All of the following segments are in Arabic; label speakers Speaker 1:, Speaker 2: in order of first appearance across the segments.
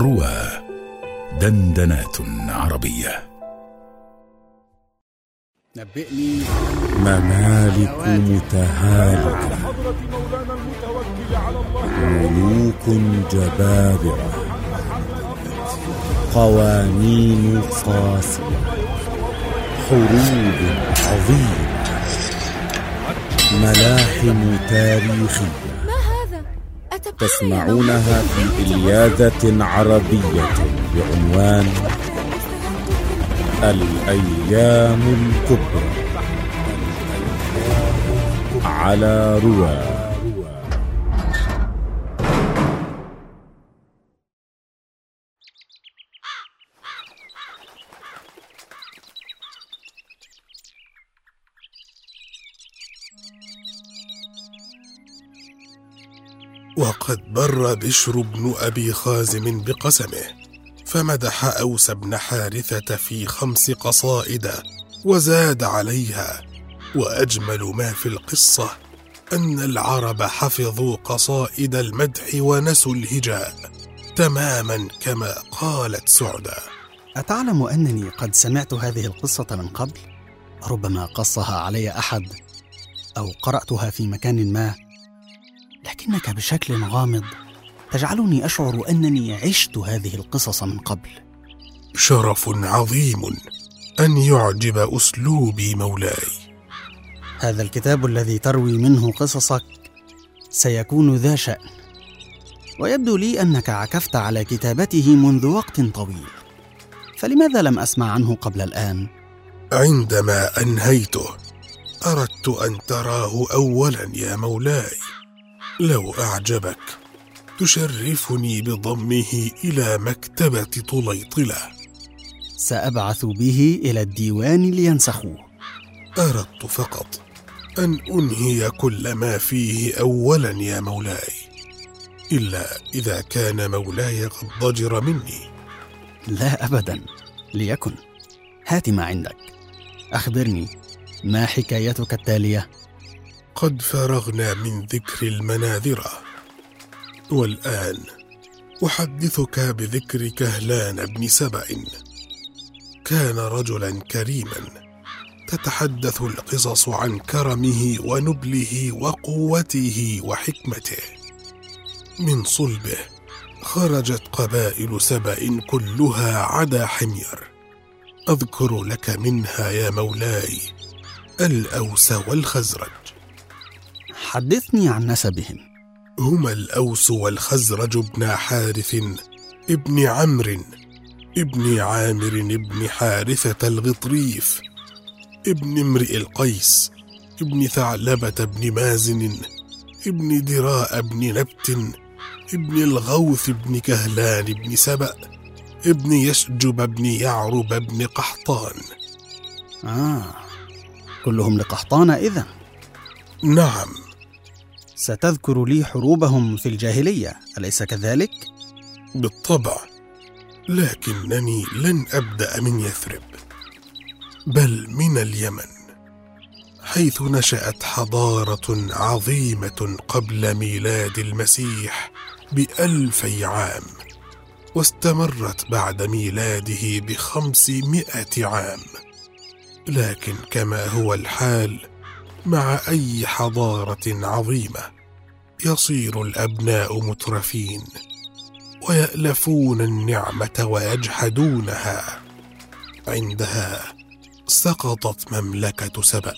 Speaker 1: روى دندنات عربية.
Speaker 2: نبئني
Speaker 3: ممالك متهالكة ملوك جبابرة قوانين قاسية حروب عظيمة. ملاحم؟
Speaker 4: أتبقى
Speaker 3: تسمعونها في إلياذة عربية بعنوان الأيام الكبرى. على رواه
Speaker 5: وقد بر بشر بن أبي خازم بقسمه فمدح أوس بن حارثة في خمس قصائد وزاد عليها. وأجمل ما في القصة أن العرب حفظوا قصائد المدح ونسوا الهجاء تماما كما قالت سعدى
Speaker 2: أتعلم أنني قد سمعت هذه القصة من قبل؟ ربما قصها علي أحد أو قرأتها في مكان ما؟ لكنك بشكل غامض. تجعلني أشعر أنني عشت هذه القصص من قبل.
Speaker 5: شرف عظيم أن يعجب أسلوبي مولاي.
Speaker 2: هذا الكتاب الذي تروي منه قصصك سيكون ذا شأن. ويبدو لي أنك عكفت على كتابته منذ وقت طويل. فلماذا لم أسمع عنه قبل الآن؟
Speaker 5: عندما أنهيته أردت أن تراه اولا يا مولاي. لو أعجبك تشرفني بضمه إلى مكتبة طليطلة.
Speaker 2: سأبعث به إلى الديوان لينسخوه.
Speaker 5: أردت فقط أن أنهي كل ما فيه اولا يا مولاي إلا إذا كان مولاي قد ضجر مني.
Speaker 2: لا أبدا ليكن. هات ما عندك. أخبرني ما حكايتك التالية؟
Speaker 5: قد فرغنا من ذكر المناذره والآن أحدثك بذكر كهلان بن سبأ. كان رجلا كريما تتحدث القصص عن كرمه ونبله وقوته وحكمته. من صلبه خرجت قبائل سبأ كلها عدا حمير. أذكر لك منها يا مولاي الأوس والخزرج.
Speaker 2: حدثني عن نسبهم.
Speaker 5: هما الأوس والخزرج بن حارث ابن عمرو ابن عامر ابن حارثة الغطريف ابن امرئ القيس ابن ثعلبة بن مازن ابن دراء بن نبت ابن الغوث بن كهلان بن سبأ ابن يشجب بن يعرب بن قحطان.
Speaker 2: آه كلهم لقحطان إذا
Speaker 5: نعم.
Speaker 2: ستذكر لي حروبهم في الجاهلية أليس كذلك؟
Speaker 5: بالطبع لكنني لن أبدأ من يثرب بل من اليمن حيث نشأت حضارة عظيمة قبل ميلاد المسيح بألفي عام واستمرت بعد ميلاده بخمسمائة عام لكن كما هو الحال مع أي حضارة عظيمة يصير الأبناء مترفين ويألفون النعمة ويجحدونها. عندها سقطت مملكة سبأ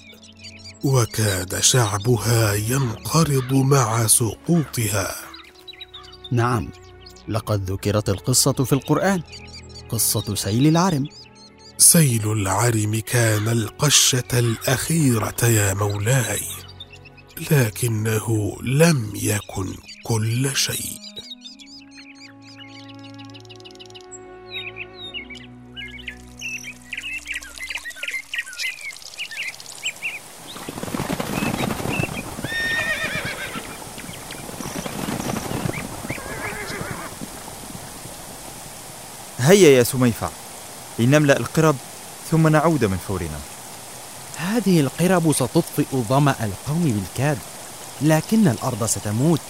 Speaker 5: وكاد شعبها ينقرض مع سقوطها.
Speaker 2: نعم لقد ذكرت القصة في القرآن قصة سيل العرم.
Speaker 5: سيل العرم كان القشة الأخيرة يا مولاي لكنه لم يكن كل شيء.
Speaker 6: هيا يا سميفع لنملأ القرب ثم نعود من فورنا.
Speaker 7: هذه القرب ستطفئ ظمأ القوم بالكاد لكن الأرض ستموت.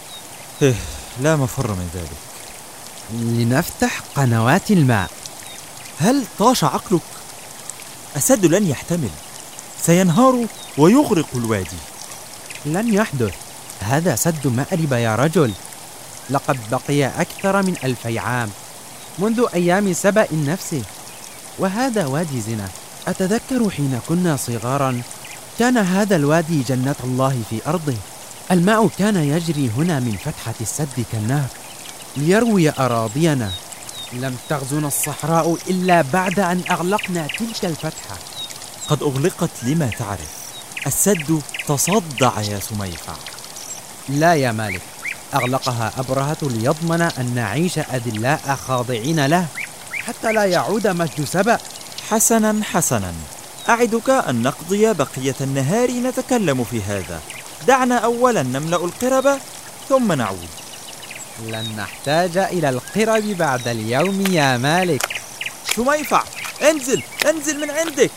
Speaker 6: إيه لا مفر من ذلك.
Speaker 7: لنفتح قنوات الماء.
Speaker 6: هل طاش عقلك؟ السد لن يحتمل. سينهار ويغرق الوادي.
Speaker 7: لن يحدث. هذا سد مأرب يا رجل. لقد بقي أكثر من ألفي عام. منذ أيام سبأ نفسه وهذا وادي زنا. أتذكر حين كنا صغارا كان هذا الوادي جنة الله في أرضه. الماء كان يجري هنا من فتحة السد كالنهر ليروي أراضينا. لم تغزنا الصحراء إلا بعد أن أغلقنا تلك الفتحة.
Speaker 6: قد أغلقت لما تعرف. السد تصدع يا سميفع
Speaker 7: لا يا مالك أغلقها أبرهة ليضمن أن نعيش أذلاء خاضعين له. حتى لا يعود مجد سبأ.
Speaker 6: حسنا حسنا. أعدك أن نقضي بقية النهار نتكلم في هذا. دعنا أولا نملأ القرب ثم نعود.
Speaker 7: لن نحتاج إلى القرب بعد اليوم يا مالك.
Speaker 6: سميفع انزل انزل من عندك.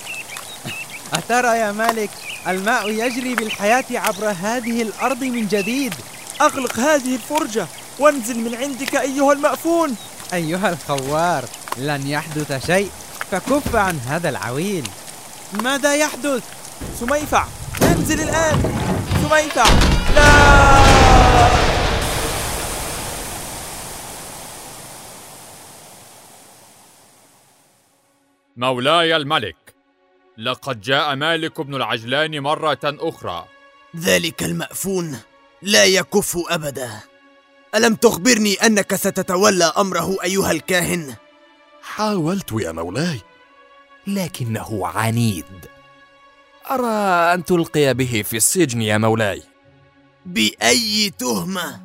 Speaker 7: أترى يا مالك الماء يجري بالحياة عبر هذه الأرض من جديد.
Speaker 6: أغلق هذه الفرجة وانزل من عندك أيها المأفون.
Speaker 7: أيها الخوار. لن يحدث شيء فكف عن هذا العويل. ماذا يحدث؟
Speaker 6: سميفع انزل الآن. سميفع لا!
Speaker 8: مولاي الملك لقد جاء مالك بن العجلان مرة أخرى.
Speaker 9: ذلك المأفون لا يكف أبدا. ألم تخبرني أنك ستتولى أمره أيها الكاهن؟
Speaker 10: حاولت يا مولاي. لكنه عنيد. أرى أن تلقي به في السجن يا مولاي.
Speaker 9: بأي تهمة؟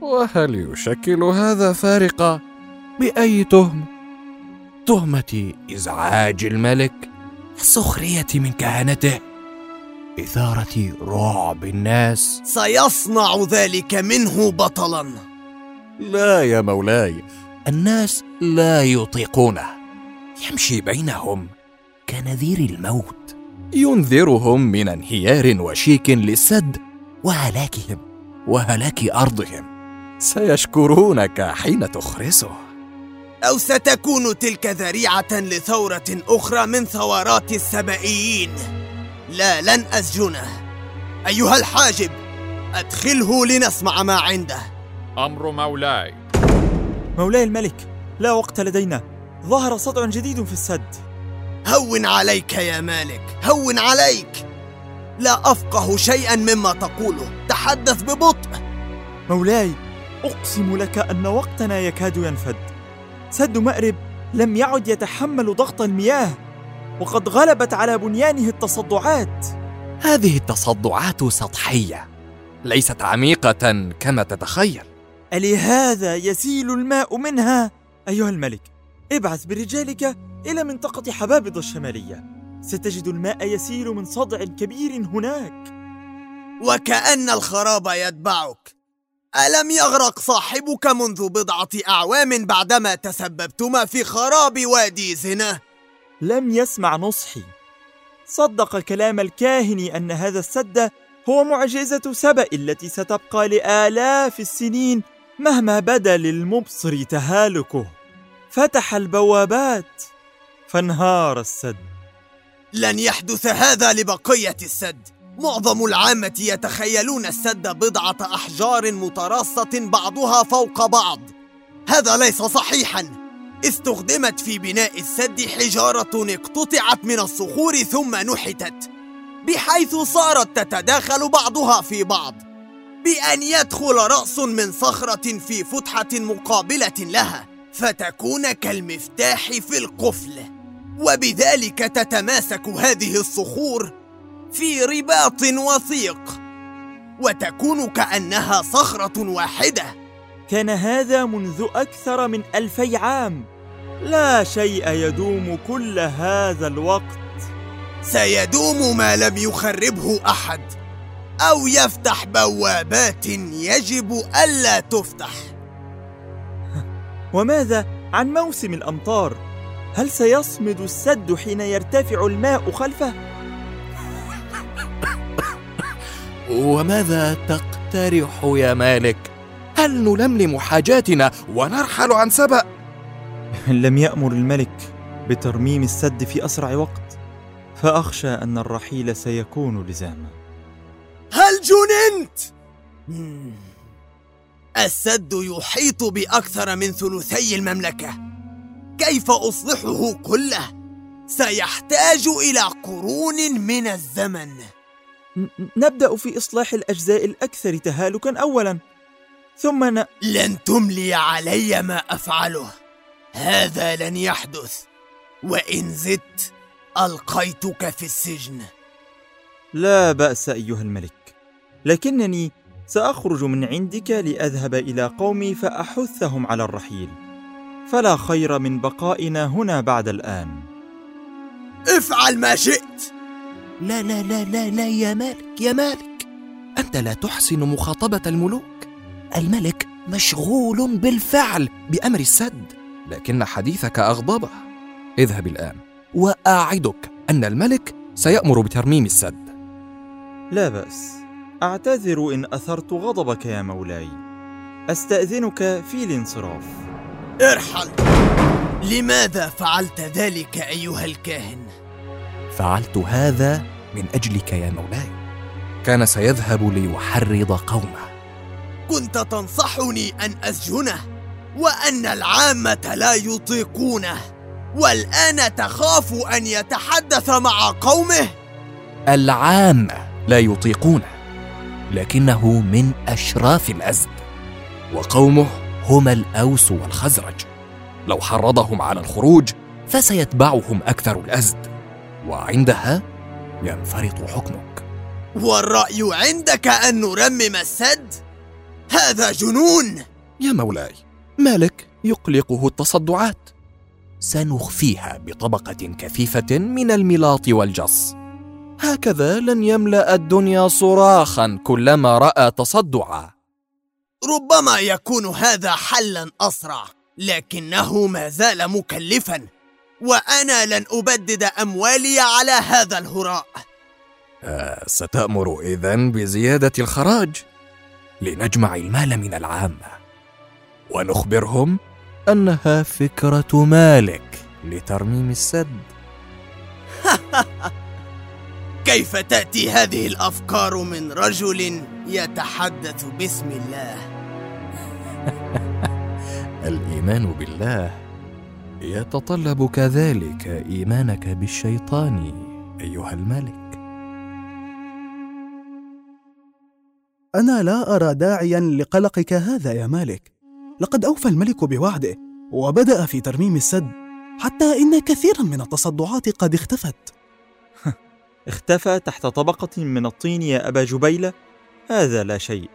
Speaker 10: وهل يشكل هذا فارقة بأي تهمة؟ تهمة إزعاج الملك. سخرية من كهنته إثارة رعب الناس.
Speaker 9: سيصنع ذلك منه بطلا.
Speaker 10: لا يا مولاي الناس لا يطيقونه. يمشي بينهم كنذير الموت. ينذرهم من انهيار وشيك للسد وهلاكهم وهلاك أرضهم. سيشكرونك حين تخرسه.
Speaker 9: أو ستكون تلك ذريعة لثورة أخرى من ثورات السبائيين لا لن أسجنه. أيها الحاجب أدخله لنسمع ما عنده.
Speaker 8: أمر مولاي.
Speaker 6: مولاي الملك لا وقت لدينا. ظهر صدع جديد في السد.
Speaker 9: هون عليك يا مالك هون عليك. لا أفقه شيئا مما تقوله. تحدث ببطء.
Speaker 6: مولاي أقسم لك أن وقتنا يكاد ينفد. سد مأرب لم يعد يتحمل ضغط المياه وقد غلبت على بنيانه التصدعات.
Speaker 10: هذه التصدعات سطحية ليست عميقة كما تتخيل.
Speaker 6: ألهذا يسيل الماء منها؟ أيها الملك ابعث برجالك إلى منطقة حبابض الشمالية ستجد الماء يسيل من صدع كبير هناك
Speaker 9: وكأن الخراب يتبعك ألم يغرق صاحبك منذ بضعة أعوام بعدما تسببتما في خراب وادي زنا؟
Speaker 6: لم يسمع نصحي صدق كلام الكاهن أن هذا السد هو معجزة سبأ التي ستبقى لآلاف السنين مهما بدا للمبصر تهالكه فتح البوابات فانهار السد.
Speaker 9: لن يحدث هذا لبقية السد. معظم العامة يتخيلون السد بضعة أحجار متراصة بعضها فوق بعض. هذا ليس صحيحا. استخدمت في بناء السد حجارة اقتطعت من الصخور ثم نحتت بحيث صارت تتداخل بعضها في بعض. بأن يدخل رأس من صخرة في فتحة مقابلة لها فتكون كالمفتاح في القفل. وبذلك تتماسك هذه الصخور في رباط وثيق وتكون كأنها صخرة واحدة.
Speaker 6: كان هذا منذ أكثر من ألفي عام. لا شيء يدوم كل هذا الوقت.
Speaker 9: سيدوم ما لم يخربه أحد. أو يفتح بوابات يجب ألا تفتح
Speaker 6: وماذا عن موسم الأمطار؟ هل سيصمد السد حين يرتفع الماء خلفه؟
Speaker 10: وماذا تقترح يا مالك هل نلملم حاجاتنا ونرحل عن سبأ؟
Speaker 6: لم يأمر الملك بترميم السد في أسرع وقت فأخشى أن الرحيل سيكون لزاما
Speaker 9: هل جننت؟ السد يحيط بأكثر من ثلثي المملكة. كيف أصلحه كله؟ سيحتاج إلى قرون من الزمن.
Speaker 6: نبدأ في إصلاح الأجزاء الأكثر تهالكا أولا. ثم ن...
Speaker 9: لن تملي علي ما أفعله. هذا لن يحدث. وإن زدت ألقيتك في السجن.
Speaker 6: لا بأس أيها الملك. لكنني سأخرج من عندك لأذهب إلى قومي فأحثهم على الرحيل. فلا خير من بقائنا هنا بعد الآن.
Speaker 9: افعل ما شئت!
Speaker 10: لا لا لا لا لا يا مالك يا مالك! أنت لا تحسن مخاطبة الملوك. الملك مشغول بالفعل بأمر السد لكن حديثك أغضبه. اذهب الآن. وأعدك أن الملك سيأمر بترميم السد.
Speaker 6: لا بأس. أعتذر إن أثرت غضبك يا مولاي. أستأذنك في الانصراف.
Speaker 9: ارحل! لماذا فعلت ذلك أيها الكاهن؟
Speaker 10: فعلت هذا من أجلك يا مولاي. كان سيذهب ليحرض قومه.
Speaker 9: كنت تنصحني أن أسجنه وأن العامة لا يطيقونه والآن تخاف أن يتحدث مع قومه؟
Speaker 10: العامة لا يطيقونه. لكنه من أشراف الأزد وقومه هما الأوس والخزرج. لو حرضهم على الخروج فسيتبعهم أكثر الأزد وعندها ينفرط حكمك.
Speaker 9: والرأي عندك أن نرمم السد؟ هذا جنون!
Speaker 10: يا مولاي مالك يقلقه التصدعات؟ سنخفيها بطبقة كثيفة من الملاط والجص. هكذا لن يملأ الدنيا صراخا كلما رأى تصدعا.
Speaker 9: ربما يكون هذا حلا أسرع لكنه ما زال مكلفا وأنا لن أبدد أموالي على هذا الهراء.
Speaker 10: آه ستأمر إذن بزيادة الخراج. لنجمع المال من العامة ونخبرهم أنها فكرة مالك لترميم السد.
Speaker 9: كيف تأتي هذه الأفكار من رجل يتحدث باسم الله؟
Speaker 10: الإيمان بالله يتطلب كذلك إيمانك بالشيطان أيها الملك.
Speaker 2: أنا لا أرى داعيا لقلقك هذا يا مالك. لقد أوفى الملك بوعده وبدأ في ترميم السد حتى إن كثيرا من التصدعات قد اختفت.
Speaker 6: اختفى تحت طبقة من الطين يا أبا جبيلة. هذا لا شيء.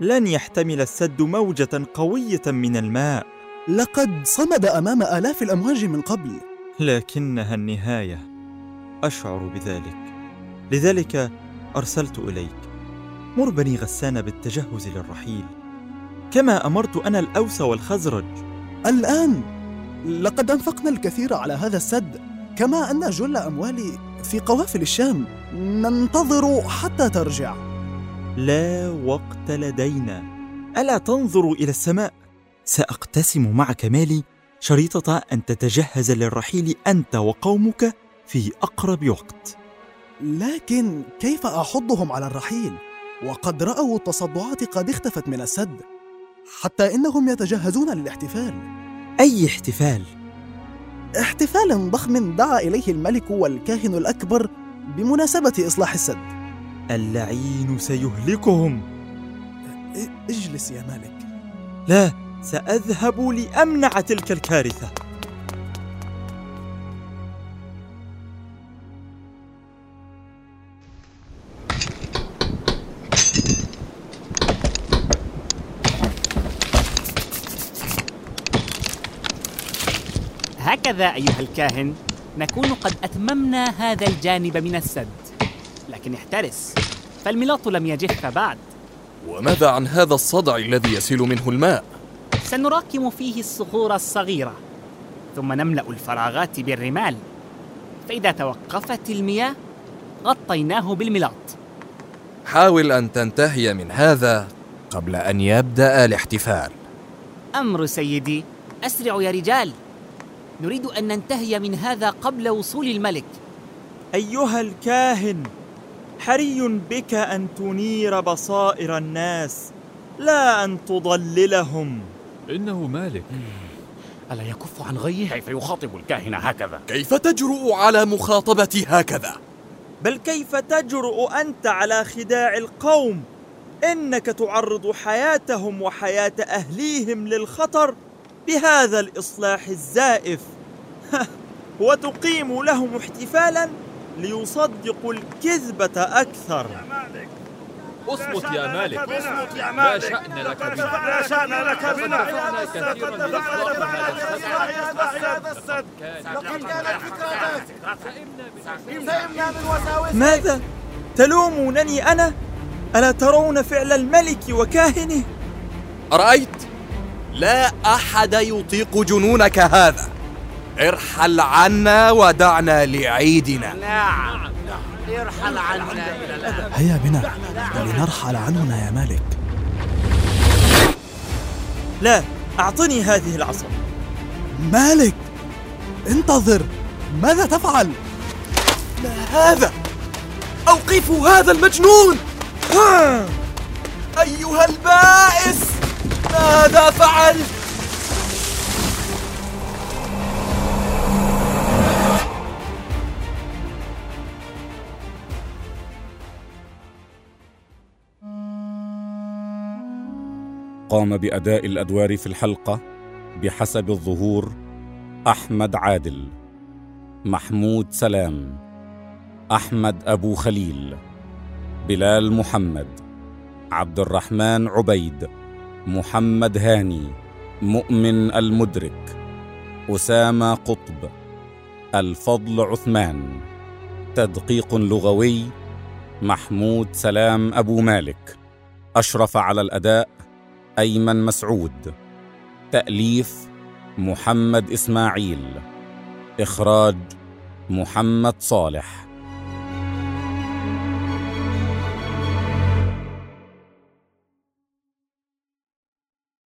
Speaker 6: لن يحتمل السد موجة قوية من الماء.
Speaker 2: لقد صمد أمام آلاف الأمواج من قبل.
Speaker 6: لكنها النهاية. أشعر بذلك. لذلك أرسلت إليك. مر بني غسان بالتجهز للرحيل. كما أمرت أنا الأوس والخزرج.
Speaker 2: الآن لقد أنفقنا الكثير على هذا السد كما أن جل أموالي في قوافل الشام. ننتظر حتى ترجع.
Speaker 6: لا وقت لدينا. ألا تنظر إلى السماء؟ سأقتسم معك مالي شريطة أن تتجهز للرحيل أنت وقومك في أقرب وقت.
Speaker 2: لكن كيف أحضهم على الرحيل؟ وقد رأوا التصدعات قد اختفت من السد حتى إنهم يتجهزون للاحتفال.
Speaker 6: أي احتفال؟
Speaker 2: احتفال ضخم دعا إليه الملك والكاهن الأكبر بمناسبة إصلاح السد.
Speaker 6: اللعين سيهلكهم.
Speaker 2: اجلس يا مالك.
Speaker 6: لا سأذهب لأمنع تلك الكارثة.
Speaker 11: هكذا أيها الكاهن. نكون قد أتممنا هذا الجانب من السد. لكن احترس فالملاط لم يجف بعد.
Speaker 10: وماذا عن هذا الصدع الذي يسيل منه الماء؟
Speaker 11: سنراكم فيه الصخور الصغيرة ثم نملأ الفراغات بالرمال. فإذا توقفت المياه غطيناه بالملاط.
Speaker 10: حاول أن تنتهي من هذا قبل أن يبدأ الاحتفال.
Speaker 11: أمر سيدي أسرعوا يا رجال. نريد أن ننتهي من هذا قبل وصول الملك
Speaker 6: أيها الكاهن حري بك أن تنير بصائر الناس لا أن تضللهم
Speaker 8: إنه مالك
Speaker 12: ألا يكف عن غيه؟ كيف يخاطب الكاهن هكذا؟
Speaker 10: كيف تجرؤ على مخاطبتي هكذا؟
Speaker 6: بل كيف تجرؤ أنت على خداع القوم؟ إنك تعرض حياتهم وحياة أهليهم للخطر بهذا الإصلاح الزائف. وتقيم لهم احتفالا ليصدقوا الكذبة أكثر.
Speaker 8: أصمت يا مالك.
Speaker 12: اصمت يا
Speaker 8: لا
Speaker 12: مالك
Speaker 8: شأن لك بنا.
Speaker 12: لا شأن لك بنا.
Speaker 8: كثيرا هذا السد
Speaker 12: لقد كانت فكرتك
Speaker 6: ماذا؟ تلومونني أنا؟ ألا ترون فعل الملك وكاهنه؟
Speaker 10: أرأيت؟ لا أحد يطيق جنونك هذا. ارحل عنا ودعنا لعيدنا.
Speaker 12: نعم. ارحل عنا
Speaker 2: هيا بنا. لنرحل عننا يا مالك.
Speaker 6: لا أعطني هذه العصا.
Speaker 2: مالك انتظر. ماذا تفعل؟
Speaker 10: هذا؟ أوقفوا هذا المجنون. أيها البائس! ماذا فعلت؟
Speaker 3: قام بأداء الأدوار في الحلقة بحسب الظهور أحمد عادل محمود سلام أحمد أبو خليل بلال محمد عبد الرحمن عبيد محمد هاني مؤمن المدرك أسامة قطب الفضل عثمان تدقيق لغوي محمود سلام أبو مالك أشرف على الأداء أيمن مسعود تأليف محمد إسماعيل إخراج محمد صالح.